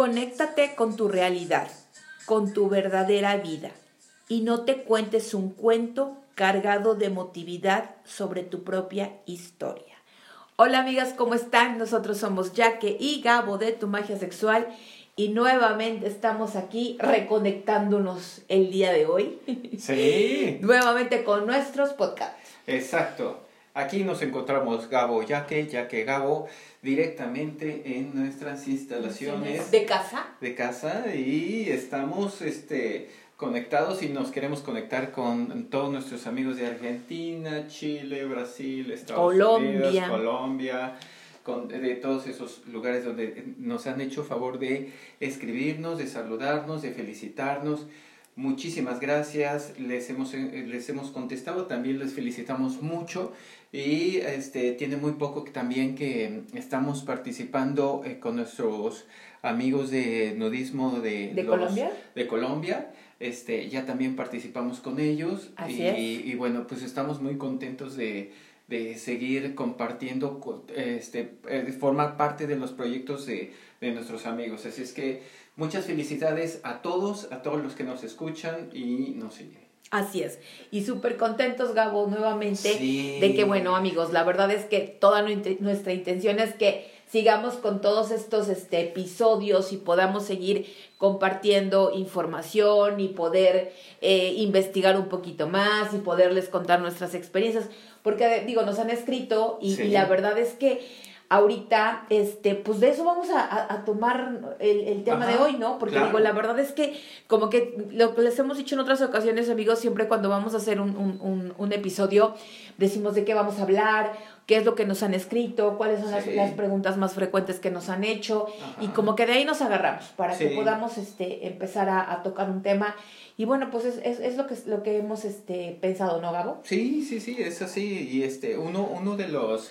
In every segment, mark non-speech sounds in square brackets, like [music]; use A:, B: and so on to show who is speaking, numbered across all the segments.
A: conéctate con tu realidad, con tu verdadera vida y no te cuentes un cuento cargado de emotividad sobre tu propia historia. Hola amigas, ¿cómo están? Nosotros somos Jaque y Gabo de Tu Magia Sexual y nuevamente estamos aquí reconectándonos el día de hoy.
B: Sí. [laughs]
A: nuevamente con nuestros podcasts.
B: Exacto. Aquí nos encontramos Gabo Yaque, Yaque Gabo, directamente en nuestras instalaciones
A: de casa.
B: De casa y estamos este conectados y nos queremos conectar con todos nuestros amigos de Argentina, Chile, Brasil, Estados
A: Colombia.
B: Unidos, Colombia, con, de todos esos lugares donde nos han hecho favor de escribirnos, de saludarnos, de felicitarnos. Muchísimas gracias, les hemos, les hemos contestado, también les felicitamos mucho y este, tiene muy poco que también que estamos participando eh, con nuestros amigos de nudismo de,
A: ¿De Colombia.
B: De Colombia. Este, ya también participamos con ellos
A: Así
B: y,
A: es.
B: y bueno, pues estamos muy contentos de, de seguir compartiendo, este, eh, formar parte de los proyectos de, de nuestros amigos. Así es que muchas felicidades a todos, a todos los que nos escuchan y nos siguen.
A: Así es. Y súper contentos, Gabo, nuevamente,
B: Sí.
A: de que, bueno, amigos, la verdad es que toda nu- nuestra intención es que sigamos con todos estos este, episodios y podamos seguir compartiendo información y poder eh, investigar un poquito más y poderles contar nuestras experiencias. Porque, digo, nos han escrito y,
B: Sí.
A: y la verdad es que ahorita, este, pues de eso vamos a, a- tomar el, el tema
B: Ajá,
A: de hoy, ¿no? Porque
B: claro.
A: digo, la verdad es que como que lo que les hemos dicho en otras ocasiones, amigos, siempre cuando vamos a hacer un, un, un, un episodio, decimos de qué vamos a hablar, qué es lo que nos han escrito, cuáles son las,
B: Sí.
A: las preguntas más frecuentes que nos han hecho,
B: Ajá.
A: y como que de ahí nos agarramos para que podamos este, empezar a, a tocar un tema. Y bueno, pues es, es, es lo que lo que hemos este, pensado, ¿no, Gabo?
B: Sí, sí, sí, es así. Y este, uno, uno de los...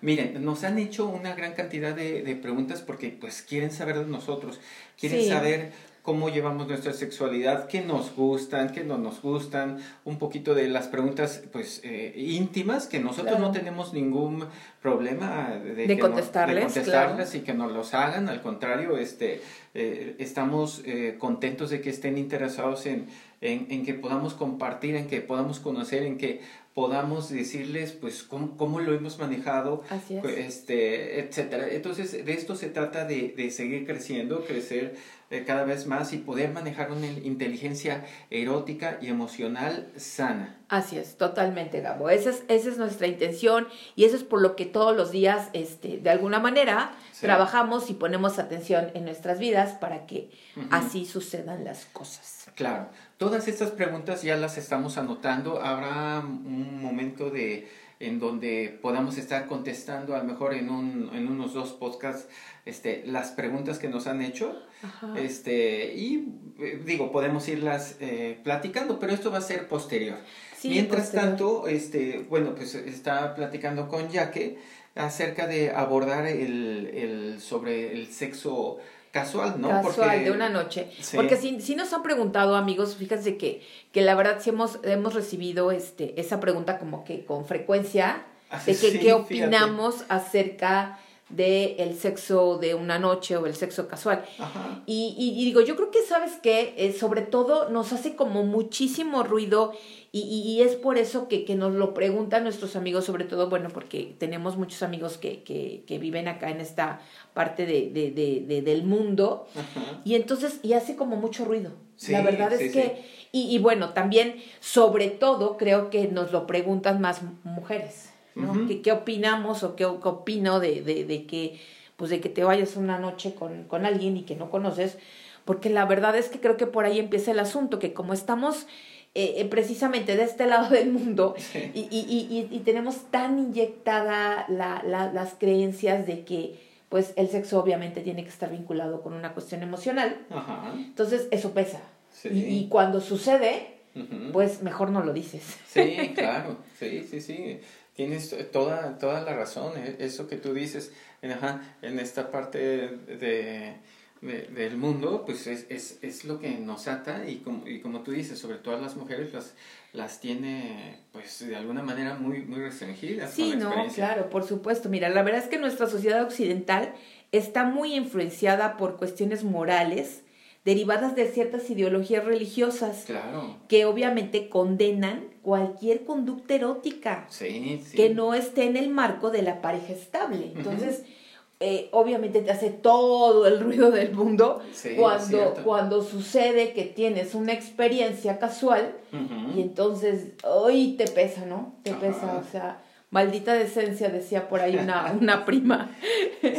B: Miren, nos han hecho una gran cantidad de, de preguntas porque pues quieren saber de nosotros, quieren
A: Sí.
B: saber cómo llevamos nuestra sexualidad, qué nos gustan, qué no nos gustan, un poquito de las preguntas pues eh, íntimas que nosotros
A: Claro.
B: no tenemos ningún problema de,
A: De
B: no-
A: contestarles,
B: de contestarles y que nos los hagan, al contrario, este, eh, estamos eh, contentos de que estén interesados en, en, en que podamos compartir, en que podamos conocer, en que podamos decirles pues cómo, cómo lo hemos manejado,
A: Así es.
B: este, etcétera. Entonces, de esto se trata de, de seguir creciendo, crecer eh, cada vez más y poder manejar una inteligencia erótica y emocional sana.
A: Así es, totalmente, Gabo. Esa es, esa es nuestra intención y eso es por lo que todos los días, este, de alguna manera,
B: Sí.
A: trabajamos y ponemos atención en nuestras vidas para que así sucedan las cosas.
B: Claro, todas estas preguntas ya las estamos anotando. Habrá un momento de en donde podamos estar contestando a lo mejor en, un, en unos dos podcasts este, las preguntas que nos han hecho.
A: Ajá.
B: Este, y eh, digo, podemos irlas eh, platicando, pero esto va a ser posterior.
A: Sí,
B: Mientras
A: posterior.
B: tanto, este, bueno, pues está platicando con Yaque acerca de abordar el, el sobre el sexo casual, ¿no?
A: Casual,
B: Porque-
A: de una noche.
B: Sí.
A: Porque si, si nos han preguntado, amigos, fíjense que, que la verdad sí hemos, hemos recibido este, esa pregunta como que con frecuencia,
B: Ah,
A: de que
B: sí,
A: qué
B: fíjate.
A: opinamos acerca de el sexo de una noche o el sexo casual.
B: Ajá.
A: Y, y- y digo, yo creo que, ¿sabes qué? Eh, sobre todo nos hace como muchísimo ruido y, y- es por eso que, que nos lo preguntan nuestros amigos, sobre todo, bueno, porque tenemos muchos amigos que, que, que viven acá en esta parte de, de, de, de- del mundo
B: Ajá.
A: y entonces, y hace como mucho ruido.
B: Sí,
A: La verdad es
B: sí,
A: que, y, y bueno, también, sobre todo, creo que nos lo preguntan más mujeres, ¿no? ¿Qué, qué opinamos o qué, qué opino de, de, de que, pues de que te vayas una noche con, con alguien y que no conoces? Porque la verdad es que creo que por ahí empieza el asunto, que como estamos eh, eh, precisamente de este lado del mundo [laughs]
B: Sí.
A: y, y, y, y- tenemos tan inyectada la, la, las creencias de que pues el sexo obviamente tiene que estar vinculado con una cuestión emocional,
B: Ajá.
A: entonces eso pesa.
B: Sí.
A: Y, y cuando sucede, pues mejor no lo dices.
B: Sí, [laughs] claro, sí, sí, sí. Tienes toda, toda la razón, eh, eso que tú dices, en, ajá, en esta parte de, de- del mundo, pues es, es, es lo que nos ata y como, y como tú dices, sobre todo a las mujeres las, las tiene, pues de alguna manera muy, muy restringidas.
A: Sí, no, claro, por supuesto. Mira, la verdad es que nuestra sociedad occidental está muy influenciada por cuestiones morales derivadas de ciertas ideologías religiosas
B: Claro.
A: que obviamente condenan cualquier conducta erótica
B: Sí, sí.
A: que no esté en el marco de la pareja estable. Entonces, eh, obviamente te hace todo el ruido del mundo
B: Sí,
A: cuando, cuando sucede que tienes una experiencia casual y entonces, hoy te pesa, ¿no? Te
B: Ajá.
A: pesa, o sea, maldita decencia, decía por ahí una, [laughs] una prima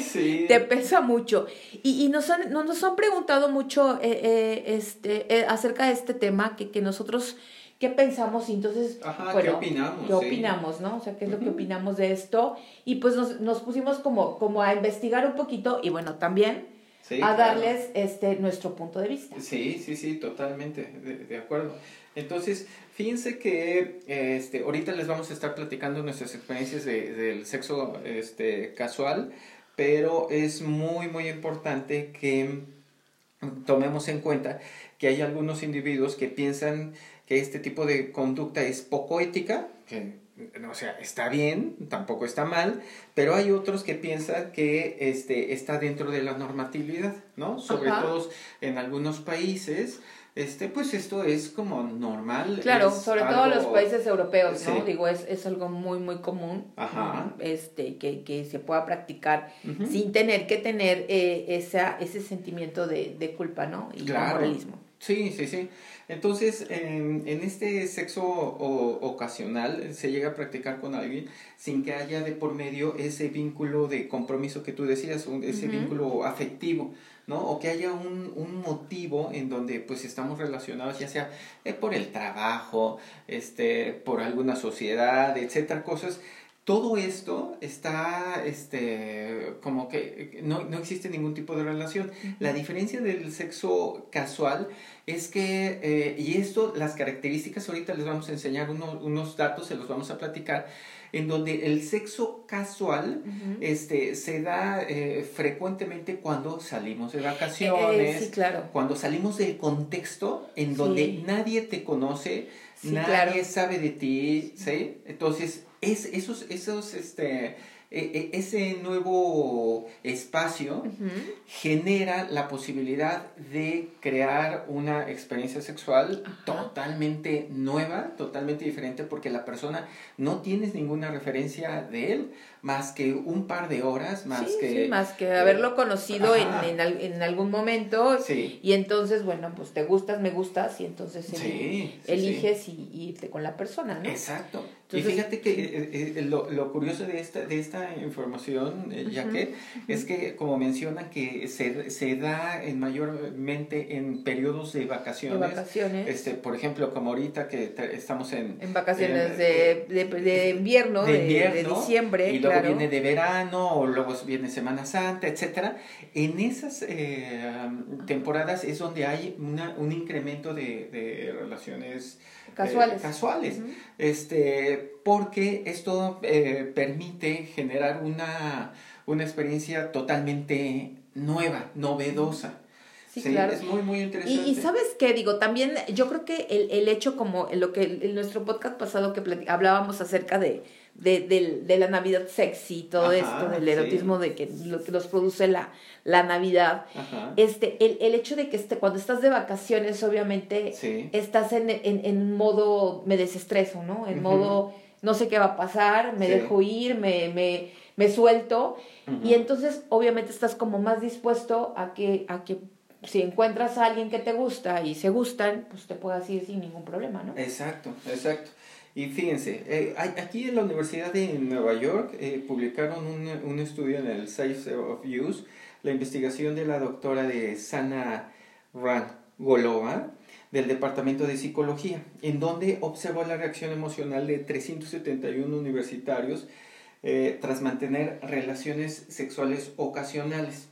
B: Sí.
A: te pesa mucho. Y, y nos, han, no- nos han preguntado mucho eh, eh, este, eh, acerca de este tema, que, que nosotros, ¿qué pensamos? Y entonces,
B: Ajá,
A: bueno,
B: ¿qué opinamos?
A: ¿qué
B: Sí.
A: opinamos, no? O sea, ¿qué es lo que opinamos de esto? Y pues nos, nos pusimos como, como a investigar un poquito y bueno, también
B: Sí,
A: a
B: claro.
A: darles este, nuestro punto de vista.
B: Sí, sí, sí, totalmente, de, de acuerdo. Entonces, fíjense que este, ahorita les vamos a estar platicando nuestras experiencias de- del sexo este, casual, pero es muy, muy importante que tomemos en cuenta que hay algunos individuos que piensan que este tipo de conducta es poco ética, que, o sea, está bien, tampoco está mal, pero hay otros que piensan que este, está dentro de la normatividad, ¿no? Sobre
A: Ajá.
B: todo en algunos países, este, pues esto es como normal.
A: Claro, sobre todo
B: algo-
A: los países europeos, ¿no?
B: Sí.
A: Digo, es, es algo muy, muy común
B: Ajá.
A: este, que, que se pueda practicar sin tener que tener eh, esa, ese sentimiento de, de culpa, ¿no? Y
B: Claro.
A: moralismo.
B: Sí, sí, sí. Entonces, en, en este sexo o- ocasional se llega a practicar con alguien sin que haya de por medio ese vínculo de compromiso que tú decías, un- ese vínculo afectivo, ¿no? O que haya un, un motivo en donde pues estamos relacionados, ya sea eh, por el trabajo, este, por alguna sociedad, etcétera, cosas. Todo esto está, este, como que no, no existe ningún tipo de relación. La diferencia del sexo casual es que, eh, y esto, las características, ahorita les vamos a enseñar uno- unos datos, se los vamos a platicar, en donde el sexo casual este, se da eh, frecuentemente cuando salimos de
A: Eh,
B: vacaciones,
A: sí, claro.
B: cuando salimos del contexto en donde
A: Sí.
B: nadie te conoce,
A: Sí,
B: nadie
A: claro.
B: sabe de ti, ¿sí? Entonces, es, esos, esos, este, e- e- ese nuevo espacio genera la posibilidad de crear una experiencia sexual
A: Ajá.
B: totalmente nueva, totalmente diferente, porque la persona no tienes ninguna referencia de él, más que un par de horas, más
A: sí,
B: que...
A: sí, más que haberlo conocido en, en, al- en algún momento.
B: Sí.
A: Y entonces, bueno, pues te gustas, me gustas, y entonces
B: Sí,
A: eliges Y, y irte con la persona, ¿no?
B: Exacto.
A: Entonces,
B: y fíjate que eh, eh, lo, lo curioso de esta, de esta información, eh, que es que, como mencionan, que se, se da en mayormente en periodos de
A: De
B: vacaciones.
A: vacaciones.
B: Este, por ejemplo, como ahorita que te- estamos en,
A: en vacaciones
B: eh,
A: de, de, de invierno,
B: de
A: diciembre,
B: y luego viene de verano, o luego viene Semana Santa, etcétera. En esas eh, temporadas es donde hay una, un incremento de, de relaciones eh,
A: Casuales.
B: Este, porque esto eh, permite generar una, una experiencia totalmente nueva, novedosa.
A: Sí, claro.
B: Es muy, muy interesante.
A: Y, y sabes qué, digo, también yo creo que el, el hecho como en lo que en nuestro podcast pasado que hablábamos acerca de, de, del- de la Navidad sexy y todo
B: Ajá,
A: esto, del
B: sí.
A: erotismo de que lo que nos produce la, la Navidad,
B: Ajá.
A: este, el, el hecho de que este, cuando estás de vacaciones, obviamente,
B: Sí.
A: estás en, en, en modo me desestreso, ¿no? En modo no sé qué va a pasar, me
B: Sí.
A: dejo ir, me, me, me suelto. Y entonces, obviamente, estás como más dispuesto a que, a que si encuentras a alguien que te gusta y se gustan, pues te puedas ir sin ningún problema, ¿no?
B: Exacto, exacto. Y fíjense, eh, aquí en la Universidad de Nueva York eh, publicaron un, un estudio en el Safe of Use, la investigación de la doctora de Sana Rangolova del Departamento de Psicología, en donde observó la reacción emocional de 371 universitarios eh, tras mantener relaciones sexuales ocasionales.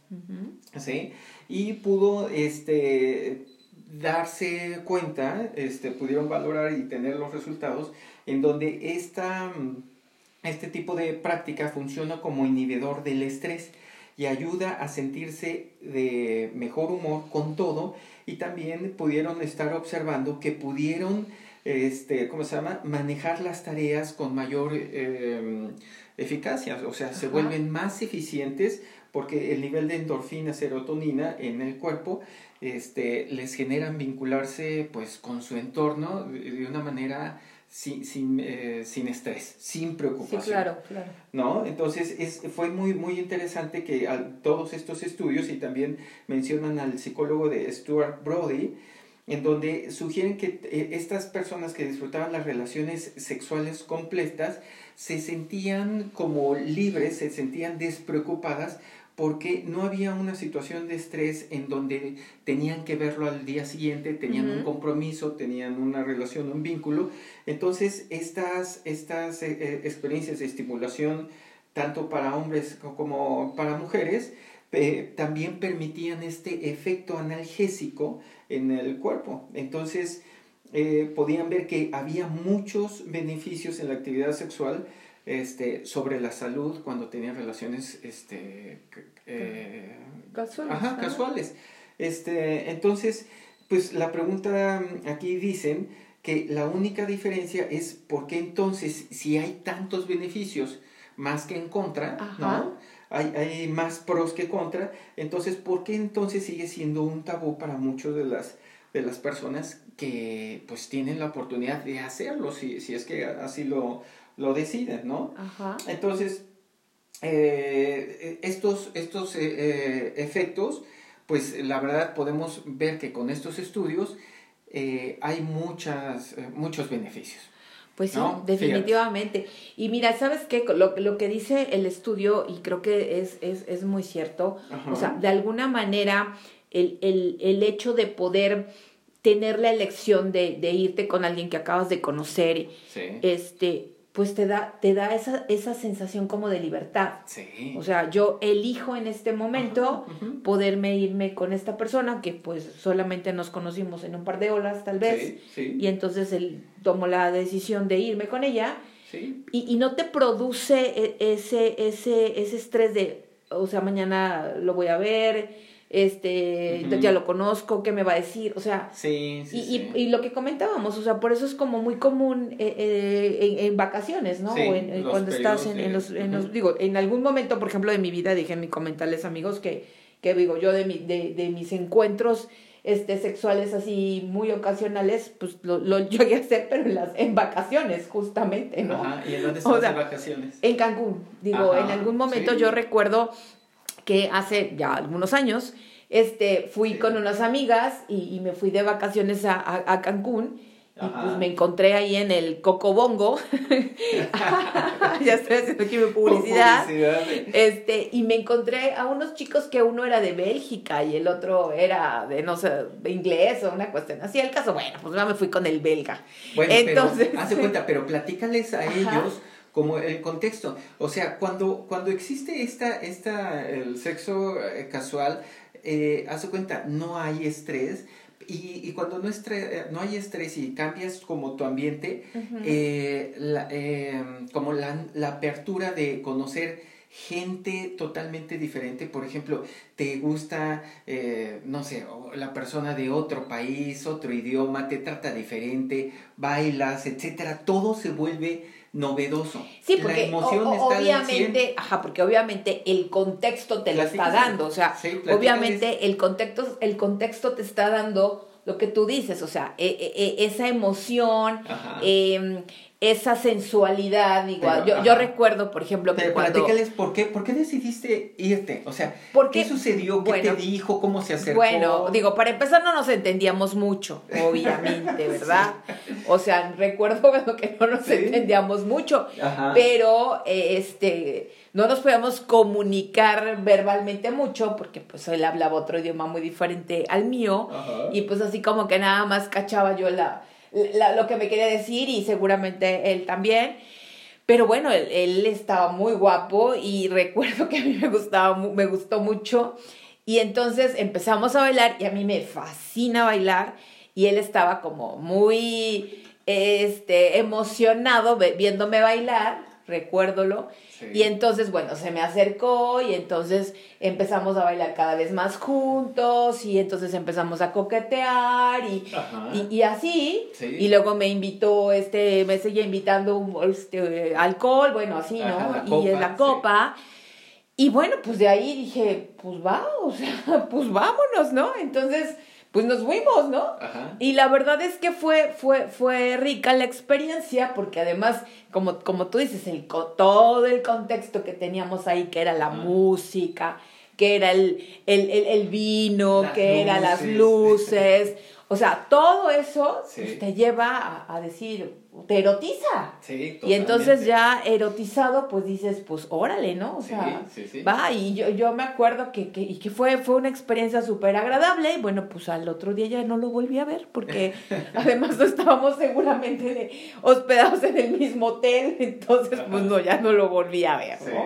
B: ¿sí? Y pudo este, darse cuenta, este, pudieron valorar y tener los resultados en donde esta, mm, este tipo de práctica funciona como inhibidor del estrés y ayuda a sentirse de mejor humor con todo y también pudieron estar observando que pudieron este, ¿cómo se llama? Manejar las tareas con mayor em, eficacia, o sea, se vuelven más eficientes porque el nivel de endorfina, serotonina en el cuerpo este, les generan vincularse pues con su entorno de una manera sin, sin, eh, sin estrés, sin preocupación.
A: Sí, claro, claro.
B: ¿No? Entonces es, fue muy, muy interesante que todos estos estudios, y también mencionan al psicólogo de Stuart Brody, en donde sugieren que eh, estas personas que disfrutaban las relaciones sexuales completas se sentían como libres, se sentían despreocupadas porque no había una situación de estrés en donde tenían que verlo al día siguiente, tenían un compromiso, tenían una relación, un vínculo. Entonces, estas, estas eh, eh, experiencias de estimulación, tanto para hombres como para mujeres, también permitían este efecto analgésico en el cuerpo. Entonces, eh, podían ver que había muchos beneficios en la actividad sexual este, sobre la salud cuando tenían relaciones este,
A: eh, casuales.
B: Ajá, casuales. Este, entonces, pues la pregunta aquí dicen que la única diferencia es por qué entonces, si hay tantos beneficios más que en contra, ¿no? Hay, hay más pros que contra, entonces, ¿por qué entonces sigue siendo un tabú para muchos de las, de las personas que pues tienen la oportunidad de hacerlo, si, si es que así lo, lo deciden, ¿no? Ajá. Entonces, eh, estos, estos eh, eh, efectos, pues la verdad podemos ver que con estos estudios hay muchas, muchos beneficios.
A: Pues sí, definitivamente. Y mira, ¿sabes qué? Lo, lo, que dice el estudio, y creo que es, es, es muy cierto, o sea, de alguna manera el, el, el hecho de poder tener la elección de, de, irte con alguien que acabas de conocer, este, pues te da, te da esa, esa sensación como de libertad.
B: Sí.
A: O sea, yo elijo en este momento poderme irme con esta persona que pues solamente nos conocimos en un par de horas tal vez. Y entonces él tomó la decisión de irme con ella. Y, y no te produce e, ese, ese, ese estrés de, o sea, mañana lo voy a ver, este, ya lo conozco, ¿qué me va a decir? O sea,
B: sí,
A: y, Y, y, lo que comentábamos, o sea, por eso es como muy común eh, eh, en, vacaciones, ¿no? o en, cuando estás en, en los, en los, digo, en algún momento, por ejemplo, de mi vida, dije en mi comentarles amigos que, que digo, yo de, mi, de, de mis encuentros este, sexuales así muy ocasionales, pues lo, lo [laughs] llegué a hacer, pero en, las, en vacaciones, justamente, ¿no?
B: Ajá, ¿y en dónde [laughs] estás en vacaciones?
A: En Cancún, digo, en algún momento yo recuerdo que hace ya algunos años, este, fui con unas amigas y, me fui de vacaciones a, a, Cancún. Y pues me encontré ahí en el Cocobongo. [laughs] ya estoy haciendo aquí mi publicidad. Este, y me encontré a unos chicos que uno era de Bélgica y el otro era de, no sé, de inglés o una cuestión así. El caso, bueno, pues ya me fui con el belga.
B: Bueno, Entonces, pero, hace cuenta, pero platícales a ellos como el contexto. O sea, cuando, cuando existe esta, esta, el sexo eh, casual, eh, haz cuenta, no hay estrés. Y, y cuando no, eh, no hay estrés y cambias como tu ambiente, eh, la, como la, la apertura de conocer gente totalmente diferente. Por ejemplo, te gusta, no sé, la persona de otro país, otro idioma, te trata diferente, bailas, etcétera. Todo se vuelve novedoso.
A: Sí, porque la emoción obviamente, ajá, porque obviamente el contexto te lo está dando, o sea, obviamente el contexto, el contexto te está dando lo que tú dices, o sea, e, e, e, esa emoción, eh, esa sensualidad, igual. yo, yo recuerdo, por ejemplo,
B: que cuando... ¿por qué, ¿por qué decidiste irte? O sea, ¿qué sucedió? ¿Qué te dijo? ¿Cómo se acercó?
A: Bueno, digo, para empezar no nos entendíamos mucho, [laughs] obviamente, ¿verdad? O sea, recuerdo [laughs] que no nos entendíamos mucho, pero, este, no nos podíamos comunicar verbalmente mucho, porque pues él hablaba otro idioma muy diferente al mío, y pues así como que nada más cachaba yo la lo que me quería decir y seguramente él también. Pero bueno, él, estaba muy guapo y [laughs] recuerdo que a mí me, gustaba, me gustó mucho. Y entonces empezamos a bailar y a mí me fascina bailar y él estaba como muy este, emocionado viéndome bailar. Recuérdolo.
B: Sí.
A: Y entonces, bueno, se me acercó y entonces empezamos a bailar cada vez más juntos y entonces empezamos a coquetear y, y, y así.
B: Sí.
A: Y luego me invitó, este, me seguía invitando un, este, alcohol, bueno, así, ¿no?
B: Ajá,
A: y en la
B: sí.
A: copa. Y bueno, pues de ahí dije, pues va, o sea, [laughs] pues vámonos, ¿no? Entonces, pues nos fuimos, ¿no?
B: Ajá.
A: Y la verdad es que fue, fue, fue rica la experiencia, porque además, como, como tú dices, el, todo el contexto que teníamos ahí, que era la
B: Ajá.
A: música, que era el, el, el, el vino,
B: Las
A: que eran las
B: luces.
A: O sea, todo eso
B: Sí.
A: pues, te lleva a, a decir, te erotiza.
B: Sí,
A: Y entonces
B: totalmente.
A: ya erotizado, pues dices, pues órale, ¿no? O sea,
B: sí, sí.
A: va, y yo, yo me acuerdo que, que, y que fue, fue una experiencia súper agradable, y bueno, pues al otro día ya no lo volví a ver, porque [laughs] además no estábamos seguramente de- hospedados en el mismo hotel, entonces pues no, ya no lo volví a ver. ¿no?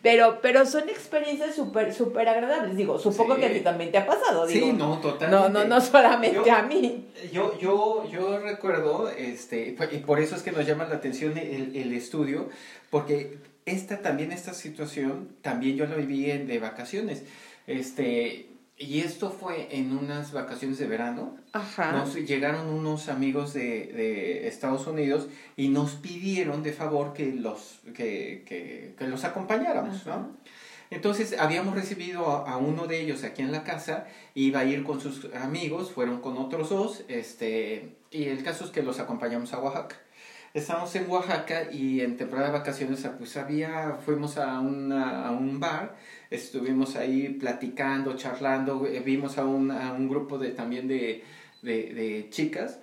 A: Pero, pero son experiencias súper, súper agradables, digo, supongo
B: Sí.
A: que a ti también te ha pasado, digo.
B: Sí, no, totalmente.
A: no, no, no solamente
B: Yo-
A: a mí.
B: Yo, yo, yo recuerdo, este, y por eso es que nos llama la atención el, el estudio, porque esta también, esta situación, también yo la viví en, de vacaciones. Este, y esto fue en unas vacaciones de verano.
A: Ajá.
B: Nos llegaron unos amigos de, de Estados Unidos y nos pidieron de favor que los, que, que, que los acompañáramos,
A: Ajá.
B: ¿no? Entonces habíamos recibido a, a uno de ellos aquí en la casa, iba a ir con sus amigos, fueron con otros dos, este, y el caso es que los acompañamos a Oaxaca. Estamos en Oaxaca y en temporada de vacaciones pues había, fuimos a, una, a un bar, estuvimos ahí platicando, charlando, eh, vimos a un, a un grupo de, también de, de, de chicas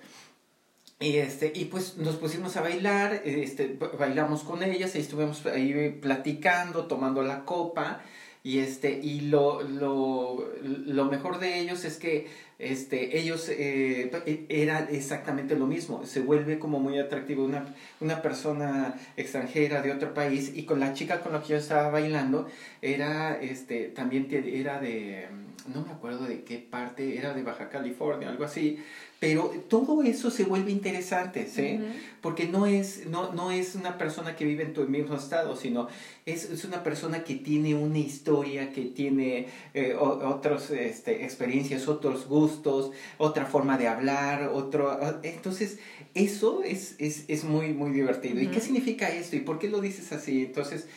B: y, este, y pues nos pusimos a bailar, este, ba- bailamos con ellas y estuvimos ahí platicando, tomando la copa. Y, este, y lo, lo, lo mejor de ellos es que este, ellos eh, era exactamente lo mismo. Se vuelve como muy atractivo una, una persona extranjera de otro país. Y con la chica con la que yo estaba bailando, era este, también era de, no me acuerdo de qué parte, era de Baja California, algo así. Pero todo eso se vuelve interesante, ¿sí? Porque no es, no, no es una persona que vive en tu mismo estado, sino es, es una persona que tiene una historia, que tiene eh, otras este, experiencias, otros gustos, otra forma de hablar, otro... o- Entonces, eso es, es, es muy, muy divertido. ¿Y qué significa esto? ¿Y por qué lo dices así? Entonces,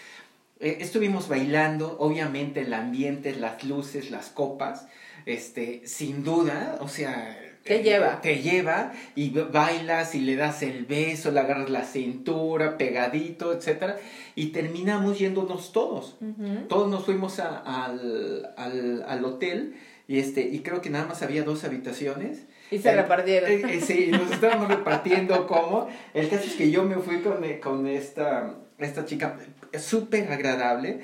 B: eh, estuvimos bailando, obviamente el ambiente, las luces, las copas, este, sin duda, o sea...
A: Te
B: eh,
A: lleva.
B: Te lleva y bailas y le das el beso, le agarras la cintura, pegadito, etcétera, y terminamos yéndonos todos. Todos nos fuimos a- al, al, al hotel y, este, y creo que nada más había dos habitaciones.
A: Y se
B: Eh,
A: repartieron.
B: eh, eh, sí, nos estábamos repartiendo como. El caso es que yo me fui con, eh, con esta, esta chica súper agradable.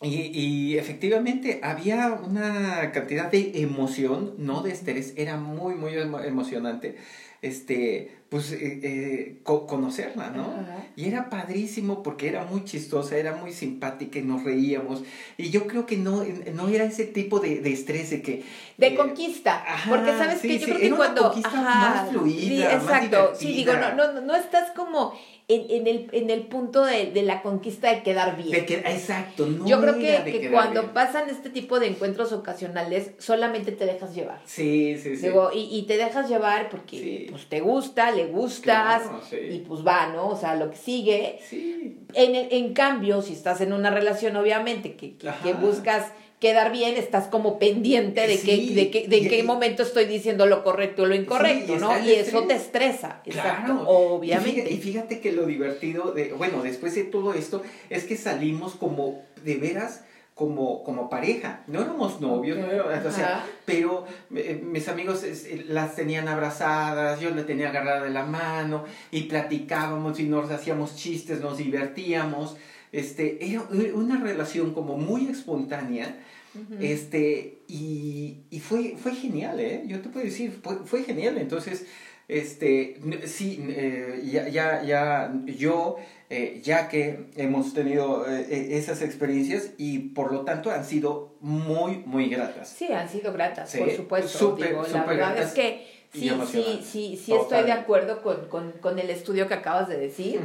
B: Y, y efectivamente había una cantidad de emoción, no de estrés, era muy, muy emo- emocionante, este, pues, eh, eh, co- conocerla, ¿no? Y era padrísimo porque era muy chistosa, era muy simpática y nos reíamos. Y yo creo que no, no era ese tipo de, de estrés de que...
A: De
B: eh,
A: conquista,
B: ajá,
A: porque sabes
B: sí,
A: que yo
B: sí,
A: creo que
B: era una
A: cuando
B: conquista más fluida,
A: sí,
B: más
A: exacto, sí digo, no, no, no estás como en, en el, en el punto de, de la conquista de quedar bien.
B: de que, exacto, no
A: yo creo que, que cuando
B: bien.
A: pasan este tipo de encuentros ocasionales, solamente te dejas llevar.
B: Sí, sí, sí.
A: Digo, y, y te dejas llevar porque
B: Sí.
A: pues te gusta, le gustas
B: Claro, sí.
A: y pues va, ¿no? O sea, lo que sigue.
B: Sí,
A: En, en cambio, si estás en una relación, obviamente, que, que buscas quedar bien, estás como pendiente de,
B: Sí,
A: que, de, que, de
B: y-
A: qué momento estoy diciendo lo correcto o lo incorrecto, ¿no? Y eso te estresa, exacto,
B: Claro.
A: obviamente.
B: Y fíjate, y fíjate que lo divertido de, bueno, después de todo esto, es que salimos como, de veras, como, como pareja. No éramos novios, no éramos- o sea, pero eh, mis amigos eh, las tenían abrazadas, yo la tenía agarrada de la mano y platicábamos y nos hacíamos chistes, nos divertíamos. Este, era una relación como muy espontánea. Este, y, y fue, fue genial, ¿eh? Yo te puedo decir, fue, fue genial. Entonces, este, sí, eh, ya, ya, ya, yo, eh, ya que hemos tenido eh, eh, esas experiencias y por lo tanto han sido muy, muy gratas.
A: Sí, han sido gratas,
B: Sí,
A: por supuesto.
B: súper,
A: Digo, la verdad
B: gratas.
A: es que Sí, sí, sí, sí estoy de acuerdo con, con, con, el estudio que acabas de decir.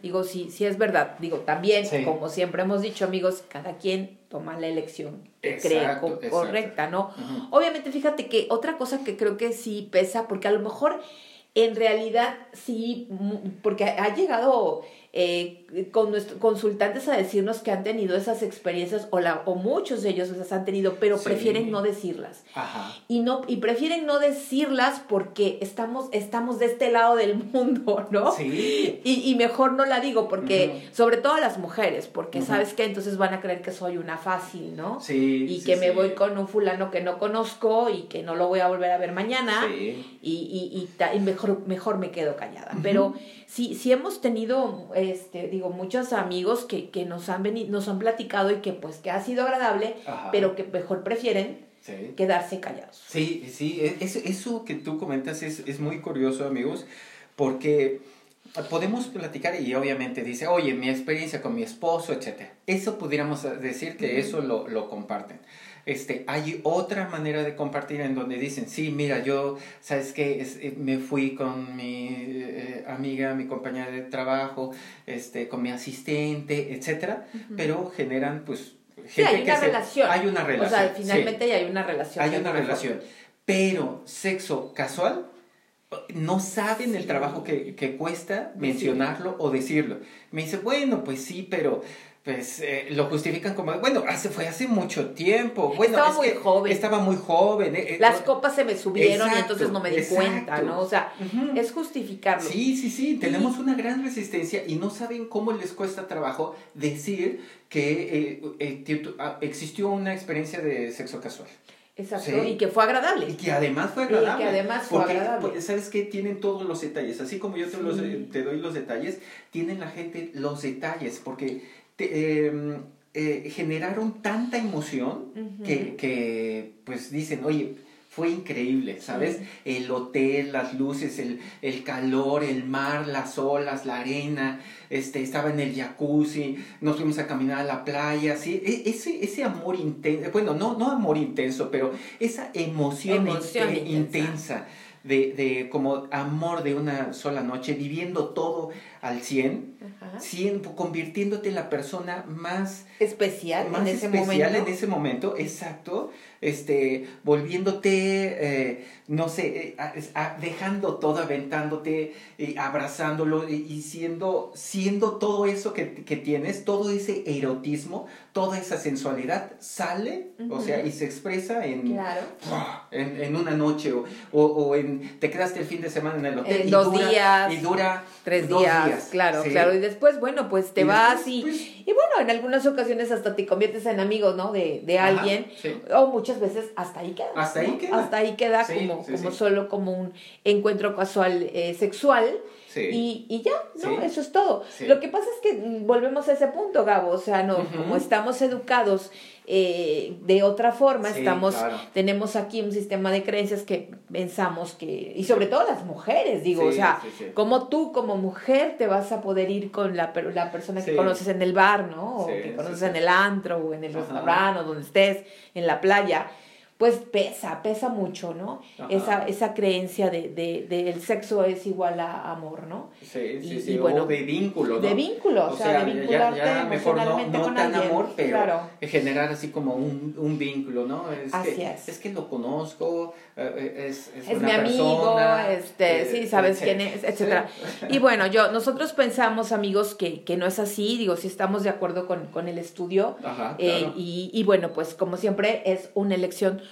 A: Digo, sí, sí es verdad. Digo, también, como siempre hemos dicho, amigos, cada quien toma la elección que cree correcta, ¿no? Obviamente, fíjate que otra cosa que creo que sí pesa, porque a lo mejor en realidad sí, porque ha llegado eh, con nuestros consultantes a decirnos que han tenido esas experiencias o, la, o muchos de ellos las han tenido, pero prefieren no decirlas. Y, no, y prefieren no decirlas porque estamos, estamos de este lado del [laughs] mundo, ¿no? Sí. Y, y mejor no la digo porque, sobre todo las mujeres, porque sabes que entonces van a creer que soy una fácil, ¿no? Sí. Y que me voy con un fulano que no conozco y que no lo voy a volver a ver mañana. Y, y, y, mejor, mejor me quedo callada. Pero sí, sí hemos tenido, este, digo, muchos amigos que, que nos han venido, nos han platicado y que pues que ha sido agradable, pero que mejor prefieren quedarse callados.
B: Sí, sí, e, eso, eso que tú comentas es, es muy curioso, amigos, porque podemos platicar y obviamente dice, oye, mi experiencia con mi esposo, etc. Eso pudiéramos decir que eso lo, lo comparten. Este, hay otra manera de compartir en donde dicen, sí, mira, yo, ¿sabes qué? Eh, me fui con mi eh, amiga, mi compañera de trabajo, este, con mi asistente, etcétera, pero generan, pues,
A: sí, hay una relación.
B: hay una relación.
A: O sea, finalmente hay una relación.
B: Hay una relación. Pero sexo casual, no saben el trabajo que, que cuesta mencionarlo o decirlo. Me dice, bueno, pues sí, pero pues eh, lo justifican como, bueno, hace, fue hace mucho tiempo. Bueno,
A: estaba muy joven.
B: Estaba muy joven. Eh,
A: eh, Las copas se me subieron y entonces no me di cuenta, ¿no? O sea, es justificarlo.
B: Sí, sí, sí, tenemos una gran resistencia y no saben cómo les cuesta trabajo decir que ah, existió una experiencia de sexo casual.
A: Exacto, y que fue agradable.
B: Y que además fue agradable.
A: Y que además fue agradable.
B: Pues, ¿Sabes qué? Tienen todos los detalles. Así como yo te, los, te doy los detalles, tienen la gente los detalles. Porque Em, eh, generaron tanta emoción que, que, pues dicen, oye, fue increíble, ¿sabes? El hotel, las luces, el, el, calor, el mar, las olas, la arena, este, estaba en el jacuzzi, nos fuimos a caminar a la playa, ¿sí? E, ese, ese amor intenso, bueno, no, no amor intenso, pero esa emoción, intensa de, de, como amor de una sola noche, viviendo todo al 100, 100 convirtiéndote en la persona más
A: especial,
B: más
A: en, ese
B: especial
A: momento.
B: en ese momento, exacto, este, volviéndote, eh, no sé, eh, dejando todo, aventándote, abrazándolo y, siendo, siendo todo eso que, que, tienes, todo ese erotismo, toda esa sensualidad sale, o sea, y se expresa en, en, en, una noche o, o, en, te quedaste el fin de semana en el hotel.
A: y dos días.
B: Y dura
A: tres días. Claro, claro. Y después, bueno, pues te vas y, pues y bueno, en algunas ocasiones hasta te conviertes en amigo, ¿no? De, de alguien. O muchas veces hasta ahí queda.
B: Hasta ahí queda.
A: Hasta ahí queda como, como solo como un encuentro casual eh, sexual. Y, y, ya, ¿no? Eso es todo. Lo que pasa es que mm, volvemos a ese punto, Gabo. O sea, no, como estamos educados eh, de otra forma, estamos, tenemos aquí un sistema de creencias que pensamos que, y sobre todo las mujeres, digo, o sea, como tú como mujer te vas a poder ir con la, la persona que conoces en el bar, ¿no? O que conoces en el antro o en el restaurante o donde estés, en la playa pues pesa, pesa mucho, ¿no? Esa, esa creencia de, de, de, el sexo es igual a amor, ¿no?
B: Sí, sí, sí, bueno, o de vínculo, ¿no?
A: De vínculo, o, sea, de vincularte ya, mejor no, no tan
B: amor, pero generar así como un, un vínculo, ¿no? Es
A: así
B: que,
A: es.
B: Es que lo conozco, eh, eh, es, es,
A: es
B: una
A: mi amigo,
B: persona,
A: este,
B: eh,
A: sí, sabes quién es, etcétera. Y bueno, yo, nosotros pensamos, amigos, que, que no es así, digo, si estamos de acuerdo con, con el estudio,
B: Ajá,
A: eh,
B: claro.
A: y, y bueno, pues como siempre es una elección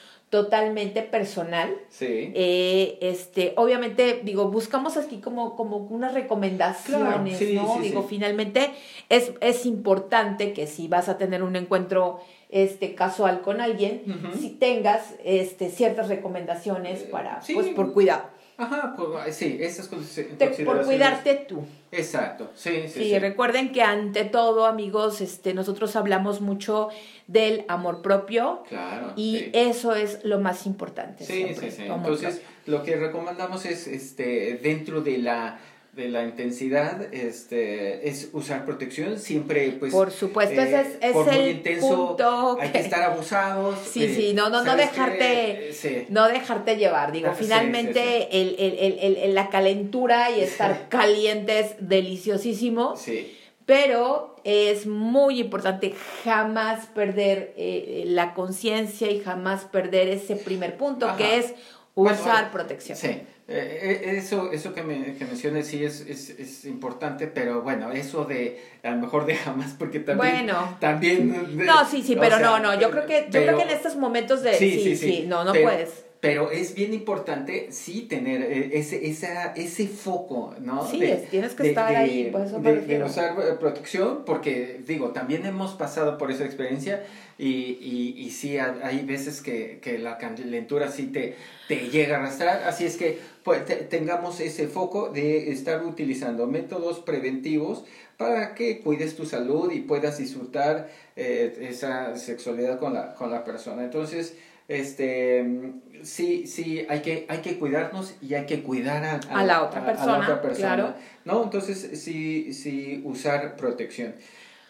A: totalmente personal.
B: Sí.
A: Eh, este, obviamente, digo, buscamos aquí como, como unas recomendaciones,
B: Claro, sí,
A: ¿no?
B: sí,
A: digo,
B: sí.
A: finalmente es, es importante que si vas a tener un encuentro este casual con alguien, si tengas este ciertas recomendaciones
B: Eh,
A: para, pues por cuidado.
B: Ajá, pues, sí, esas consideraciones.
A: por cuidarte tú.
B: Exacto, sí, sí,
A: Sí,
B: sí.
A: recuerden que ante todo, amigos, este, nosotros hablamos mucho del amor propio
B: Claro.
A: y
B: sí.
A: eso es lo más importante.
B: Sí,
A: siempre,
B: sí, sí. Entonces, lo que recomendamos es, este, dentro de la de la intensidad este es usar protección siempre pues
A: por supuesto ese es, eh, es el intenso punto
B: hay que estar abusados
A: sí sí no no no dejarte no dejarte llevar. Digo ah, finalmente El, el, el, la calentura y estar caliente es deliciosísimo
B: sí.
A: pero es muy importante jamás perder eh, la conciencia y jamás perder ese primer punto que es usar protección.
B: sí eh, eh, eso, eso que, me, que mencionas sí es, es, es, importante, pero bueno, eso de a lo mejor [laughs] de jamás, porque también.
A: Bueno.
B: También.
A: no, sí, sí, pero no, no. Yo creo que, yo creo que en estos momentos de. Sí, sí, sí. no, no puedes.
B: Pero es bien importante, sí, tener eh, ese, esa, ese foco, ¿no?
A: Sí, tienes que estar ahí, por eso
B: de, usar eh, protección, porque, digo, también hemos pasado por esa experiencia y, y, y sí, hay veces que, que la calentura sí te, te llega a arrastrar, así es que pues, tengamos ese foco de estar utilizando métodos preventivos para que cuides tu salud y puedas disfrutar eh, esa sexualidad con la, con la persona. Entonces, este sí sí hay que hay que cuidarnos y hay que cuidar a,
A: la, otra persona, claro.
B: no entonces sí sí usar protección.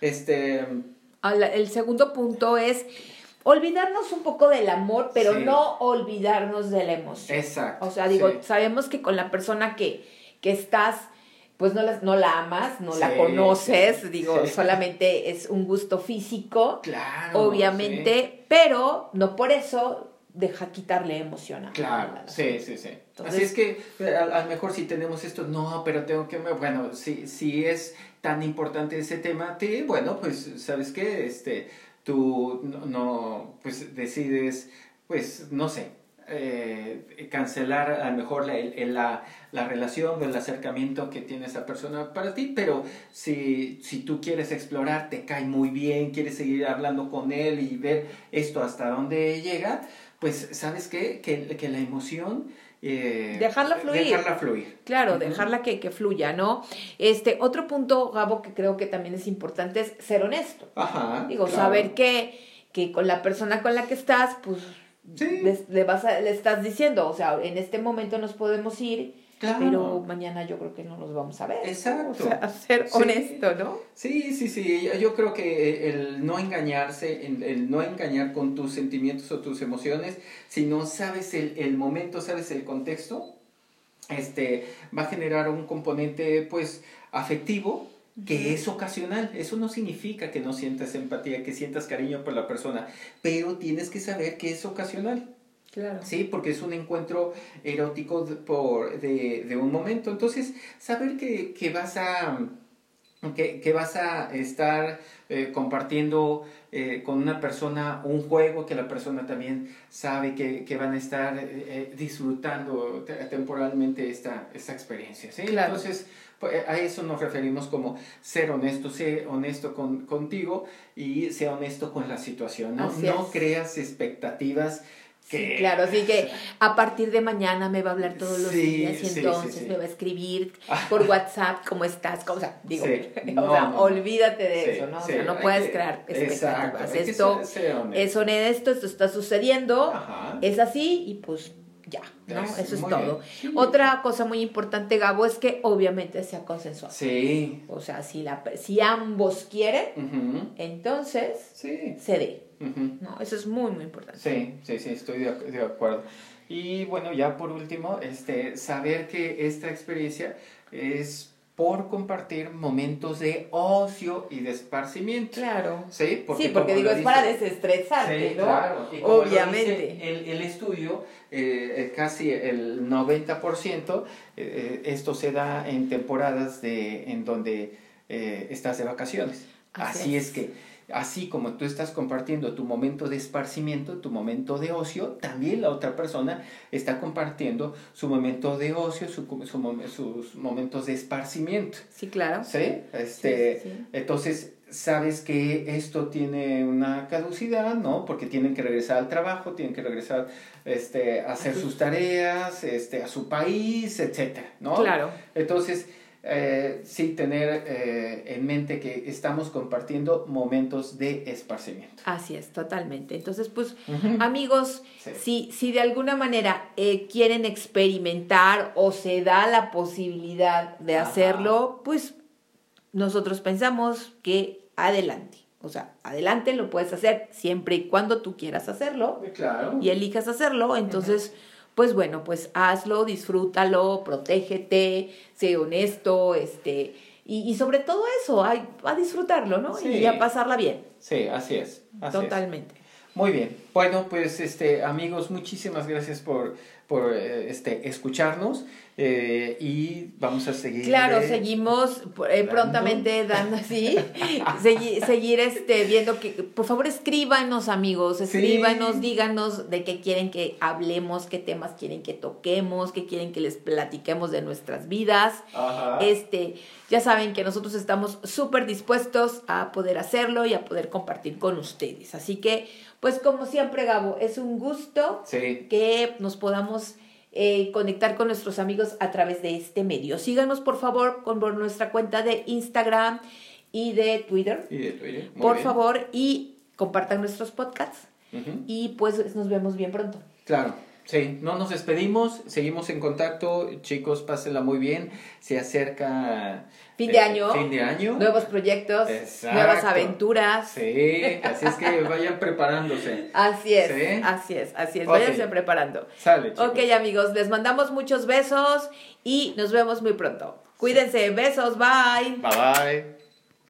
B: Este
A: el segundo punto es olvidarnos un poco del amor pero no olvidarnos de la emoción.
B: Exacto
A: o sea digo sabemos que con la persona que que estás pues no, las, no la amas, no la conoces, digo, solamente es un gusto físico,
B: claro,
A: obviamente, pero no por eso deja quitarle emoción a
B: Claro, sí, sí, sí. Así es que a, lo mejor si tenemos esto, no, pero tengo que, bueno, si, si es tan importante ese tema, te, bueno, pues, ¿sabes qué? Este, tú no, no pues decides, pues, no sé, eh, cancelar a lo mejor la, la, la, relación o el acercamiento que tiene esa persona para ti, pero si, si tú quieres explorar, te cae muy bien, quieres seguir hablando con él y ver esto hasta dónde llega, pues sabes qué? Que, que la emoción... Eh,
A: dejarla fluir.
B: Dejarla fluir.
A: Claro, dejarla que, que, fluya, ¿no? Este, otro punto, Gabo, que creo que también es importante es ser honesto.
B: Ajá.
A: Digo, saber que, que con la persona con la que estás, pues le, vas le estás diciendo, o sea, en este momento nos podemos ir, pero mañana yo creo que no nos vamos a ver.
B: Exacto.
A: O sea, ser honesto, ¿no?
B: Sí, sí, sí. Yo creo que el no engañarse, el, no engañar con tus sentimientos o tus emociones, si no sabes el, el momento, sabes el contexto, este, va a generar un componente, pues, afectivo, que es ocasional. Eso no significa que no sientas empatía, que sientas cariño por la persona, pero tienes que saber que es ocasional.
A: Claro.
B: Sí, porque es un encuentro erótico de, por, de, de un momento. Entonces, saber que, que vas a que, que, vas a estar eh, compartiendo eh, con una persona un juego que la persona también sabe que, que van a estar eh, disfrutando temporalmente esta, esta experiencia. ¿sí?
A: Claro.
B: Entonces, pues, a eso nos referimos como ser honesto, ser honesto con, contigo y ser honesto con la situación. No, no creas expectativas. Que,
A: claro, así que [laughs] a partir de mañana me va a hablar todos los días y entonces me va a escribir [laughs] por WhatsApp cómo estás, o sea, digo, [laughs] o sea, olvídate de eso, ¿no? o sea, no puedes crear expectativas. Esto es honesto, esto está sucediendo, es así y pues ya, ¿no? Eso es todo. Otra cosa muy importante, Gabo, es que obviamente sea consensuado.
B: Sí.
A: O sea, si, la, si ambos quieren, entonces
B: sí.
A: se dé. ¿No? Eso es muy, muy importante.
B: Sí, sí, sí, estoy de, de, acuerdo. Y bueno, ya por último, este, saber que esta experiencia es por compartir momentos de ocio y de esparcimiento. Claro. Sí,
A: porque, sí, porque digo, es para desestresarte, ¿no?
B: Claro.
A: Obviamente.
B: el, el, estudio, eh, eh casi el 90%, eh, eh, esto se da en temporadas de, en donde eh, estás de vacaciones. Así, Así es. es que Así como tú estás compartiendo tu momento de esparcimiento, tu momento de ocio, también la otra persona está compartiendo su momento de ocio, su, sus momentos de esparcimiento.
A: Sí, claro.
B: ¿Sí? Este, Entonces, sabes que esto tiene una caducidad, ¿no? Porque tienen que regresar al trabajo, tienen que regresar este, a hacer sus tareas, este, a su país, etcétera, ¿no?
A: Claro.
B: Entonces, eh, sí tener eh, en mente que estamos compartiendo momentos de esparcimiento.
A: Así es, totalmente. Entonces, pues, amigos, si, si de alguna manera eh, quieren experimentar o se da la posibilidad de hacerlo, pues nosotros pensamos que adelante. O sea, adelante lo puedes hacer siempre y cuando tú quieras hacerlo.
B: Claro.
A: Y elijas hacerlo. Entonces, pues bueno, pues hazlo, disfrútalo, protégete, sé honesto, este, y, sobre todo eso, a, a disfrutarlo, ¿no? Y a pasarla bien.
B: Sí, así es.
A: Totalmente.
B: Muy bien. Bueno, pues este amigos, muchísimas gracias por, por eh, este, escucharnos. Eh, y vamos a seguir.
A: Claro, seguimos eh, prontamente dando así, [laughs] seguir, seguir este, viendo que, por favor, escríbanos, amigos, escríbanos, díganos de qué quieren que hablemos, qué temas quieren que toquemos, qué quieren que les platiquemos de nuestras vidas. Este, ya saben que nosotros estamos súper dispuestos a poder hacerlo y a poder compartir con ustedes. Así que, pues como siempre, Gabo, es un gusto que nos podamos eh, conectar con nuestros amigos a través de este medio. Síganos por favor con nuestra cuenta de Instagram y de Twitter.
B: Y de Twitter.
A: por favor, y compartan nuestros podcasts. Y pues nos vemos bien pronto.
B: Claro. Sí, no nos despedimos, seguimos en contacto, chicos, pásenla muy bien, se acerca
A: fin de año,
B: fin de año,
A: nuevos proyectos, nuevas aventuras.
B: Sí, así es que vayan preparándose. [laughs]
A: Así es, así es, así es, váyanse preparando.
B: Sale,
A: chicos. Ok, amigos, les mandamos muchos besos y nos vemos muy pronto. Cuídense, besos, bye.
B: Bye bye.